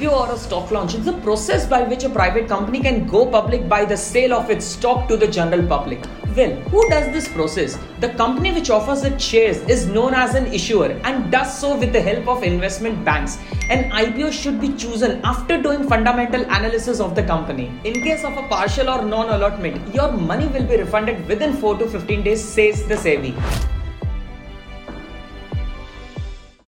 IPO or a stock launch It's a process by which a private company can go public by the sale of its stock to the general public. Well, who does this process? The company which offers its shares is known as an issuer and does so with the help of investment banks. An IPO should be chosen after doing fundamental analysis of the company. In case of a partial or non allotment, your money will be refunded within 4 to 15 days, says the SEBI.